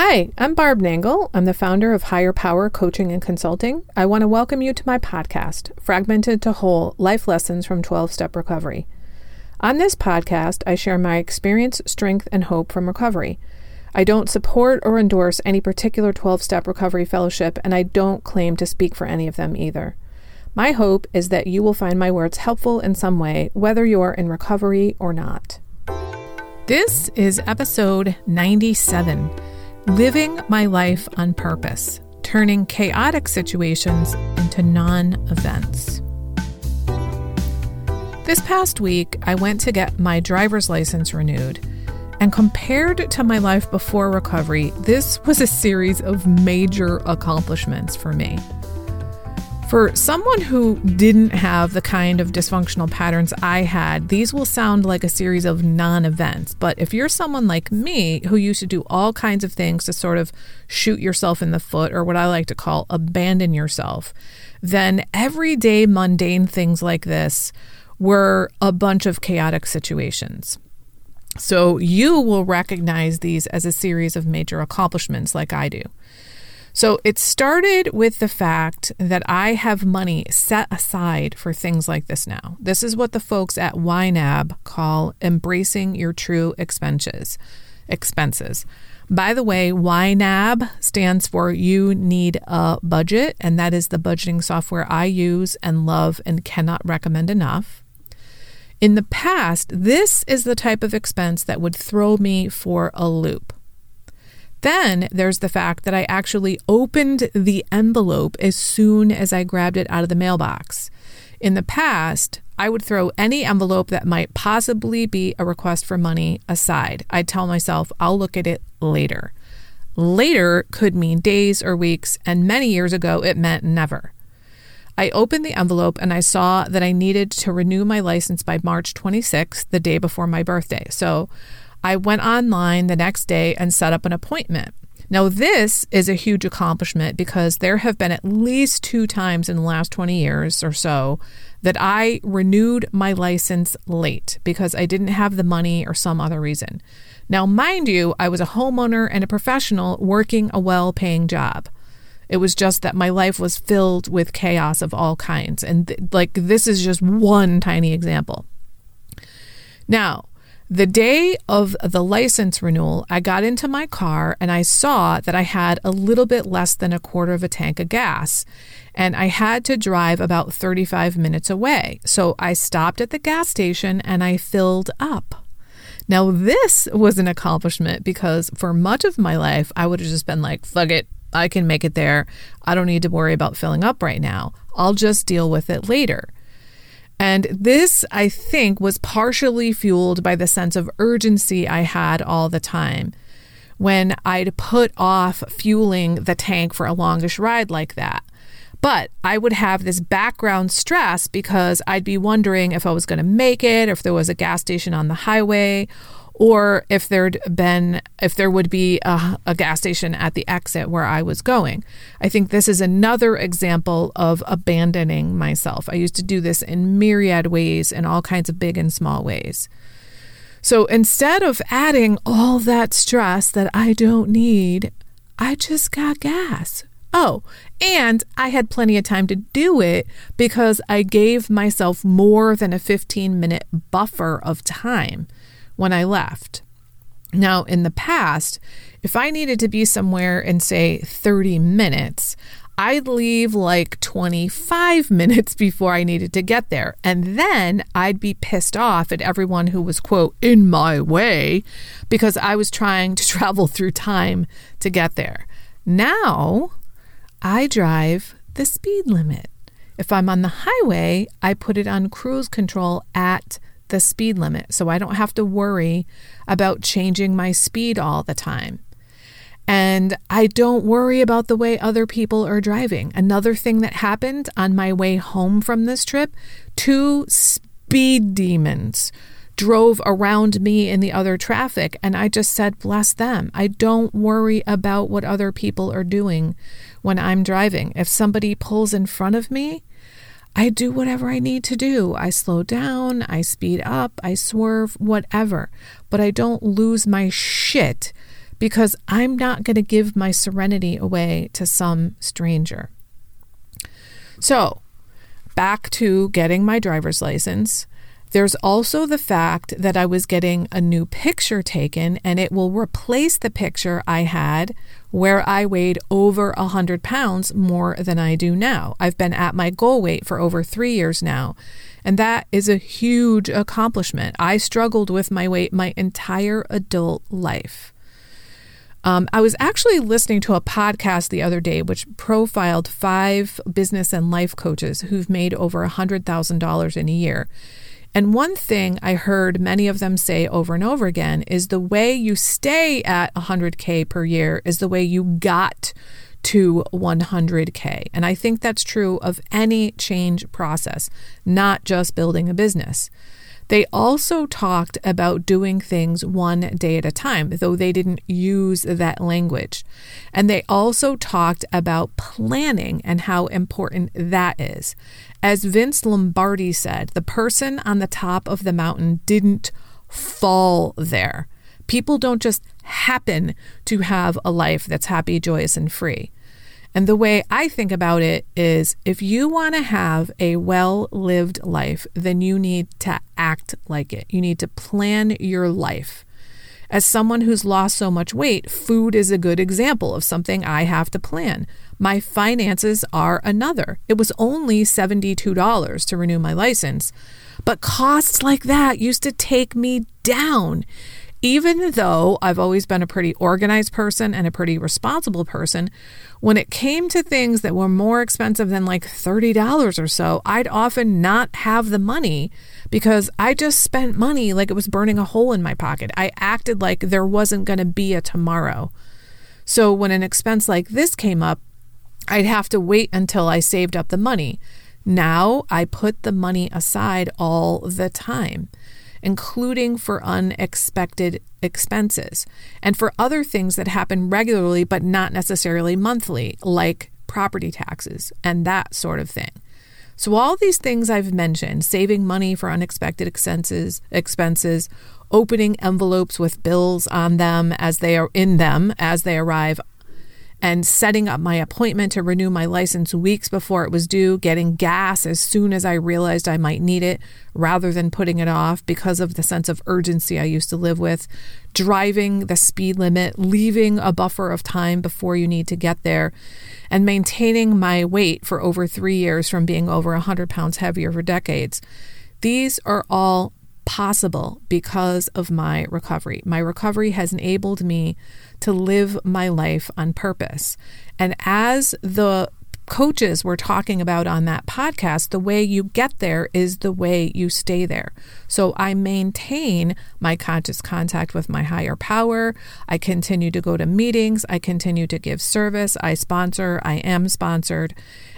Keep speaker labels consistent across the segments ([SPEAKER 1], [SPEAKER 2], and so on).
[SPEAKER 1] Hi, I'm Barb Nangle. I'm the founder of Higher Power Coaching and Consulting. I want to welcome you to my podcast, Fragmented to Whole Life Lessons from 12 Step Recovery. On this podcast, I share my experience, strength, and hope from recovery. I don't support or endorse any particular 12 step recovery fellowship, and I don't claim to speak for any of them either. My hope is that you will find my words helpful in some way, whether you're in recovery or not. This is episode 97 Living My Life on Purpose, Turning Chaotic Situations into Non Events. This past week, I went to get my driver's license renewed. And compared to my life before recovery, this was a series of major accomplishments for me. For someone who didn't have the kind of dysfunctional patterns I had, these will sound like a series of non events. But if you're someone like me who used to do all kinds of things to sort of shoot yourself in the foot, or what I like to call abandon yourself, then everyday mundane things like this were a bunch of chaotic situations. So you will recognize these as a series of major accomplishments like I do. So it started with the fact that I have money set aside for things like this now. This is what the folks at YNAB call embracing your true expenses. Expenses. By the way, YNAB stands for You Need a Budget, and that is the budgeting software I use and love and cannot recommend enough. In the past, this is the type of expense that would throw me for a loop. Then there's the fact that I actually opened the envelope as soon as I grabbed it out of the mailbox. In the past, I would throw any envelope that might possibly be a request for money aside. I'd tell myself, I'll look at it later. Later could mean days or weeks, and many years ago, it meant never. I opened the envelope and I saw that I needed to renew my license by March 26th, the day before my birthday. So I went online the next day and set up an appointment. Now, this is a huge accomplishment because there have been at least two times in the last 20 years or so that I renewed my license late because I didn't have the money or some other reason. Now, mind you, I was a homeowner and a professional working a well paying job. It was just that my life was filled with chaos of all kinds. And th- like, this is just one tiny example. Now, the day of the license renewal, I got into my car and I saw that I had a little bit less than a quarter of a tank of gas. And I had to drive about 35 minutes away. So I stopped at the gas station and I filled up. Now, this was an accomplishment because for much of my life, I would have just been like, fuck it, I can make it there. I don't need to worry about filling up right now. I'll just deal with it later. And this, I think, was partially fueled by the sense of urgency I had all the time when I'd put off fueling the tank for a longish ride like that. But I would have this background stress because I'd be wondering if I was going to make it, if there was a gas station on the highway, or if there'd been if there would be a, a, gas station at the exit where I was going. I think this is another example of abandoning myself. I used to do this in myriad ways in all kinds of big and small ways. So instead of adding all that stress that I don't need, I just got gas. Oh, and I had plenty of time to do it because I gave myself more than a 15 minute buffer of time when I left. Now, in the past, if I needed to be somewhere in, say, 30 minutes, I'd leave like 25 minutes before I needed to get there. And then I'd be pissed off at everyone who was, quote, in my way because I was trying to travel through time to get there. Now I drive the speed limit. If I'm on the highway, I put it on cruise control at the speed limit so I don't have to worry about changing my speed all the time. And I don't worry about the way other people are driving. Another thing that happened on my way home from this trip two speed demons drove around me in the other traffic. And I just said, bless them. I don't worry about what other people are doing when I'm driving. If somebody pulls in front of me, I do whatever I need to do. I slow down, I speed up, I swerve, whatever. But I don't lose my shit because I'm not going to give my serenity away to some stranger. So, back to getting my driver's license. There's also the fact that I was getting a new picture taken and it will replace the picture I had where I weighed over 100 pounds more than I do now. I've been at my goal weight for over three years now, and that is a huge accomplishment. I struggled with my weight my entire adult life. Um, I was actually listening to a podcast the other day which profiled five business and life coaches who've made over $100,000 in a year. And one thing I heard many of them say over and over again is the way you stay at 100K per year is the way you got to 100K. And I think that's true of any change process, not just building a business. They also talked about doing things one day at a time, though they didn't use that language. And they also talked about planning and how important that is. As Vince Lombardi said, the person on the top of the mountain didn't fall there. People don't just happen to have a life that's happy, joyous, and free. And the way I think about it is if you want to have a well lived life, then you need to act like it. You need to plan your life. As someone who's lost so much weight, food is a good example of something I have to plan. My finances are another. It was only $72 to renew my license, but costs like that used to take me down even though I've always been a pretty organized person and a pretty responsible person, when it came to things that were more expensive than like $30 or so, I'd often not have the money because I just spent money like it was burning a hole in my pocket. I acted like there wasn't going to be a tomorrow. So when an expense like this came up, I'd have to wait until I saved up the money. Now I put the money aside all the time including for unexpected expenses, and for other things that happen regularly but not necessarily monthly, like property taxes and that sort of thing. So all these things I've mentioned, saving money for unexpected expenses, expenses, opening envelopes with bills on them as they are in them as they arrive and setting up my appointment to renew my license weeks before it was due, getting gas as soon as I realized I might need it rather than putting it off because of the sense of urgency I used to live with, driving the speed limit, leaving a buffer of time before you need to get there, and maintaining my weight for over three years from being over 100 pounds heavier for decades. These are all possible because of my recovery. My recovery has enabled me to live my life on purpose. And as the coaches were talking about on that podcast, the way you get there is the way you stay there. So I maintain my conscious contact with my higher power. I continue to go to meetings. I continue to give service. I sponsor. I am sponsored,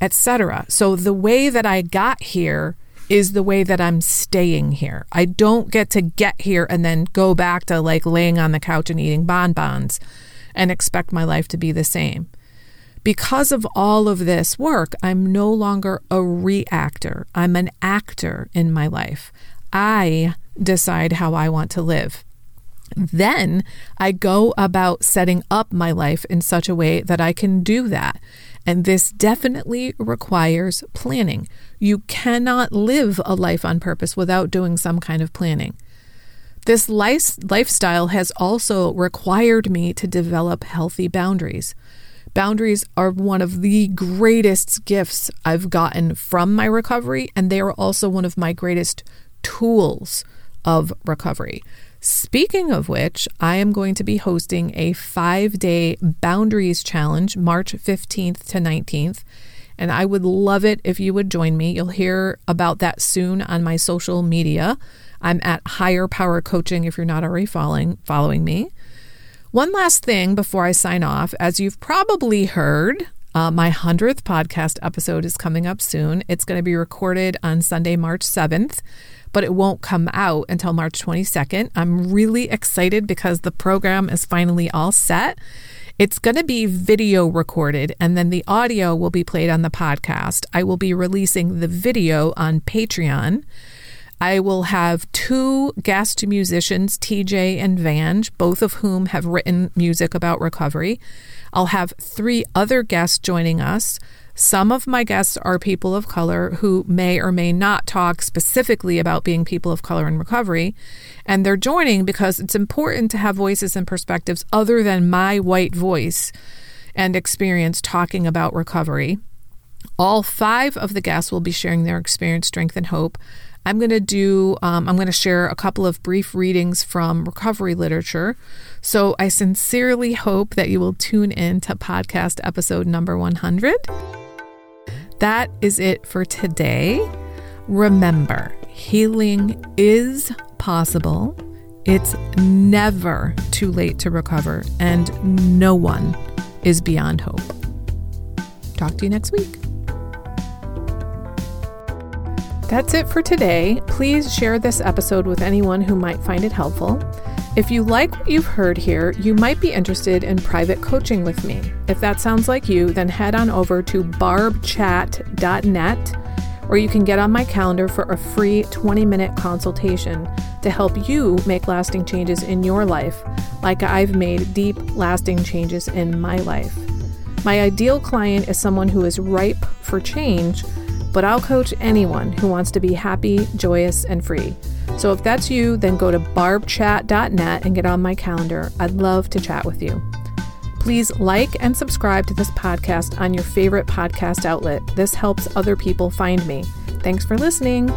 [SPEAKER 1] etc. So the way that I got here is the way that I'm staying here. I don't get to get here and then go back to like laying on the couch and eating bonbons and expect my life to be the same. Because of all of this work, I'm no longer a reactor. I'm an actor in my life. I decide how I want to live. Then I go about setting up my life in such a way that I can do that. And this definitely requires planning. You cannot live a life on purpose without doing some kind of planning. This life, lifestyle has also required me to develop healthy boundaries. Boundaries are one of the greatest gifts I've gotten from my recovery, and they are also one of my greatest tools of recovery. Speaking of which, I am going to be hosting a five day boundaries challenge March 15th to 19th. And I would love it if you would join me. You'll hear about that soon on my social media. I'm at Higher Power Coaching if you're not already following, following me. One last thing before I sign off. As you've probably heard, uh, my 100th podcast episode is coming up soon. It's going to be recorded on Sunday, March 7th but it won't come out until March 22nd. I'm really excited because the program is finally all set. It's going to be video recorded and then the audio will be played on the podcast. I will be releasing the video on Patreon. I will have two guest musicians, TJ and Vange, both of whom have written music about recovery. I'll have three other guests joining us. Some of my guests are people of color who may or may not talk specifically about being people of color in recovery. And they're joining because it's important to have voices and perspectives other than my white voice and experience talking about recovery. All five of the guests will be sharing their experience, strength, and hope. I'm going to do, um, I'm going to share a couple of brief readings from recovery literature. So I sincerely hope that you will tune in to podcast episode number 100. That is it for today. Remember, healing is possible. It's never too late to recover, and no one is beyond hope. Talk to you next week. That's it for today. Please share this episode with anyone who might find it helpful. If you like what you've heard here, you might be interested in private coaching with me. If that sounds like you, then head on over to barbchat.net or you can get on my calendar for a free 20 minute consultation to help you make lasting changes in your life, like I've made deep, lasting changes in my life. My ideal client is someone who is ripe for change but I'll coach anyone who wants to be happy, joyous, and free. So if that's you, then go to barbchat.net and get on my calendar. I'd love to chat with you. Please like and subscribe to this podcast on your favorite podcast outlet. This helps other people find me. Thanks for listening.